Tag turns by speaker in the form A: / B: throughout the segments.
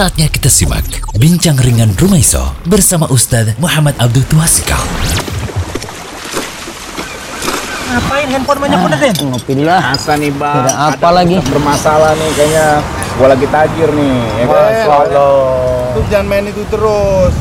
A: Saatnya kita simak Bincang Ringan Rumaiso bersama Ustadz Muhammad Abdul Tuasikal.
B: Ngapain handphone banyak udah Den?
C: Ngopi dulu lah.
D: Masa nih bang,
C: Ada apa
D: Ada
C: lagi?
D: bermasalah nih kayaknya gua lagi tajir nih ya kan?
E: Allah. Tuh jangan main itu terus.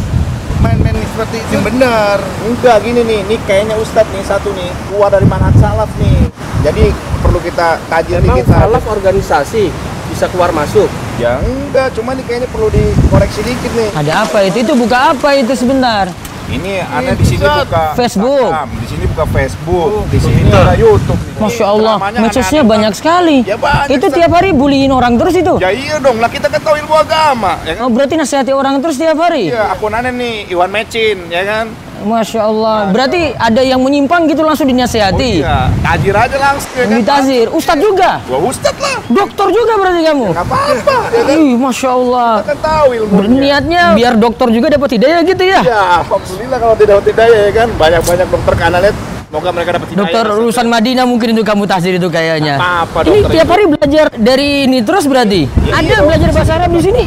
E: Main-main seperti itu yang benar.
D: Enggak gini nih, nih kayaknya Ustadz nih satu nih keluar dari manhaj salaf nih Jadi perlu kita tajir
F: Emang
D: dikit lah
F: salaf organisasi bisa keluar masuk.
D: Ya enggak, cuma nih kayaknya perlu dikoreksi dikit nih
C: Ada apa itu? Itu buka apa itu sebentar?
D: Ini aneh di sini buka
C: Facebook.
D: Instagram, di sini buka Facebook, di sini ada YouTube. nih.
C: Masya Allah, medsosnya banyak sekali.
D: Ya banyak,
C: itu tiap hari buliin orang terus itu?
D: Ya iya dong, lah kita kan tahu ilmu agama, ya kan?
C: Oh, berarti nasihati orang terus tiap hari?
D: Iya, akun aneh nih, Iwan Mecin, ya kan?
C: Masya Allah. Berarti ada yang menyimpang gitu langsung dinasihati?
D: Oh, iya, tajir aja langsung, ya kan?
C: Ustadz juga?
D: Gua Ustadz lah,
C: Dokter juga berarti kamu?
D: nggak apa-apa, ya kan?
C: Ih, Masya Allah.
D: Kita kan tahu ilmunya.
C: Berniatnya biar dokter juga dapat hidayah gitu ya?
D: Ya, alhamdulillah kalau tidak tidak ya kan, banyak-banyak dokter kan lihat, semoga mereka dapat hidayah.
C: Dokter lulusan Madinah mungkin itu kamu tahsir itu kayaknya.
D: Apa-apa,
C: Ini
D: dokter
C: tiap
D: itu.
C: hari belajar dari ini terus berarti?
D: Ya,
C: ada
D: iya
C: belajar bahasa Arab di sini?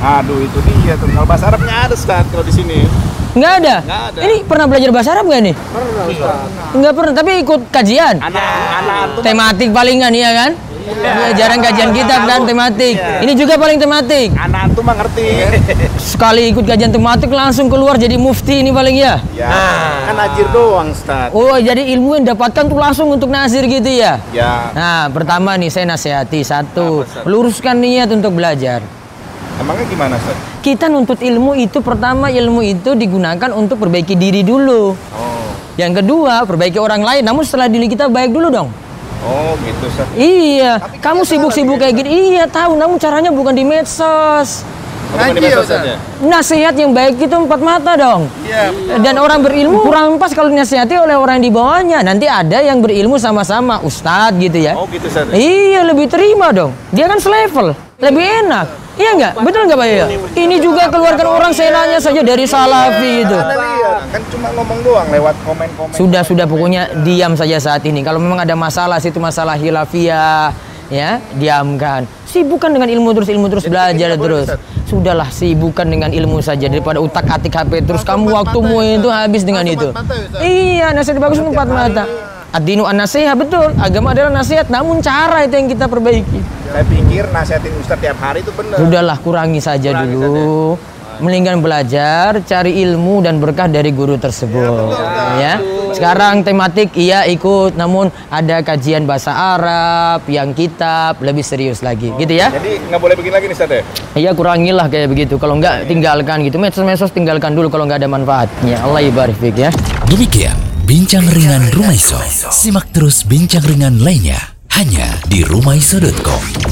D: Aduh, itu dia tuh. Kalau bahasa Arabnya ada Ustaz kalau di sini.
C: Nggak ada?
D: Nggak ada.
C: Ini pernah belajar bahasa Arab nggak nih?
F: Pernah Ustaz.
C: Nggak pernah, tapi ikut kajian.
D: Anak-anak
C: Tematik palingan iya kan? Ya, jarang kajian kitab kan tematik.
D: Iya.
C: Ini juga paling tematik.
D: anak tuh mah ngerti.
C: Sekali ikut kajian tematik langsung keluar jadi mufti ini paling ya.
D: Ya, kan ajir doang, Ustaz.
C: Oh, jadi ilmu yang dapatkan tuh langsung untuk nazir gitu ya?
D: Ya,
C: Nah, pertama nih saya nasihati satu,
D: Apa,
C: luruskan niat untuk belajar.
D: emangnya gimana, Ustaz?
C: Kita nuntut ilmu itu pertama ilmu itu digunakan untuk perbaiki diri dulu.
D: Oh.
C: Yang kedua, perbaiki orang lain. Namun setelah diri kita baik dulu dong.
D: Oh, gitu, Ustaz.
C: Iya,
D: Tapi
C: kamu sibuk-sibuk kayak gini. Iya, tahu. Namun caranya bukan di medsos.
D: Di
E: Ngaji ya,
D: medsos
E: Ustaz?
D: aja.
C: Nasihat yang baik itu empat mata dong.
E: Iya.
C: Dan orang berilmu kurang pas kalau dinasihati oleh orang yang di bawahnya. Nanti ada yang berilmu sama-sama, ustadz gitu ya.
D: Oh, gitu, Ustaz.
C: Iya, lebih terima dong. Dia kan selevel, lebih enak. Iya nggak? Betul nggak Pak Yoyo? Ini juga keluarkan orang senanya saja dari salafi itu.
D: Anda lihat, kan cuma ngomong doang lewat komen-komen.
C: Sudah, sudah pokoknya diam saja saat ini. Kalau memang ada masalah situ masalah hilafiyah, ya diamkan. Sibukkan dengan ilmu terus ilmu terus belajar terus. Sudahlah sibukkan dengan ilmu saja daripada utak atik HP terus kamu waktumu itu habis dengan itu.
E: ya?
C: Iya, nasihat bagus untuk empat mata. Ad-dinu an-nasihat betul. Agama adalah nasihat, namun cara itu yang kita perbaiki.
D: Saya pikir nasihatin Ustaz tiap hari itu benar.
C: Sudahlah kurangi saja
D: Kurangi
C: dulu. Mendingan belajar, cari ilmu dan berkah dari guru tersebut. Ya. Sekarang tematik iya ikut, namun ada kajian bahasa Arab, yang kitab lebih serius lagi, gitu ya.
D: Jadi nggak boleh begini lagi nih, Ustaz ya?
C: Iya kurangilah kayak begitu. Kalau enggak tinggalkan gitu. Medsos-medsos tinggalkan dulu kalau nggak ada manfaatnya. Allah ibarik ya.
A: Demikian Bincang Ringan Rumaiso. Simak terus bincang ringan lainnya hanya di rumaiso.com.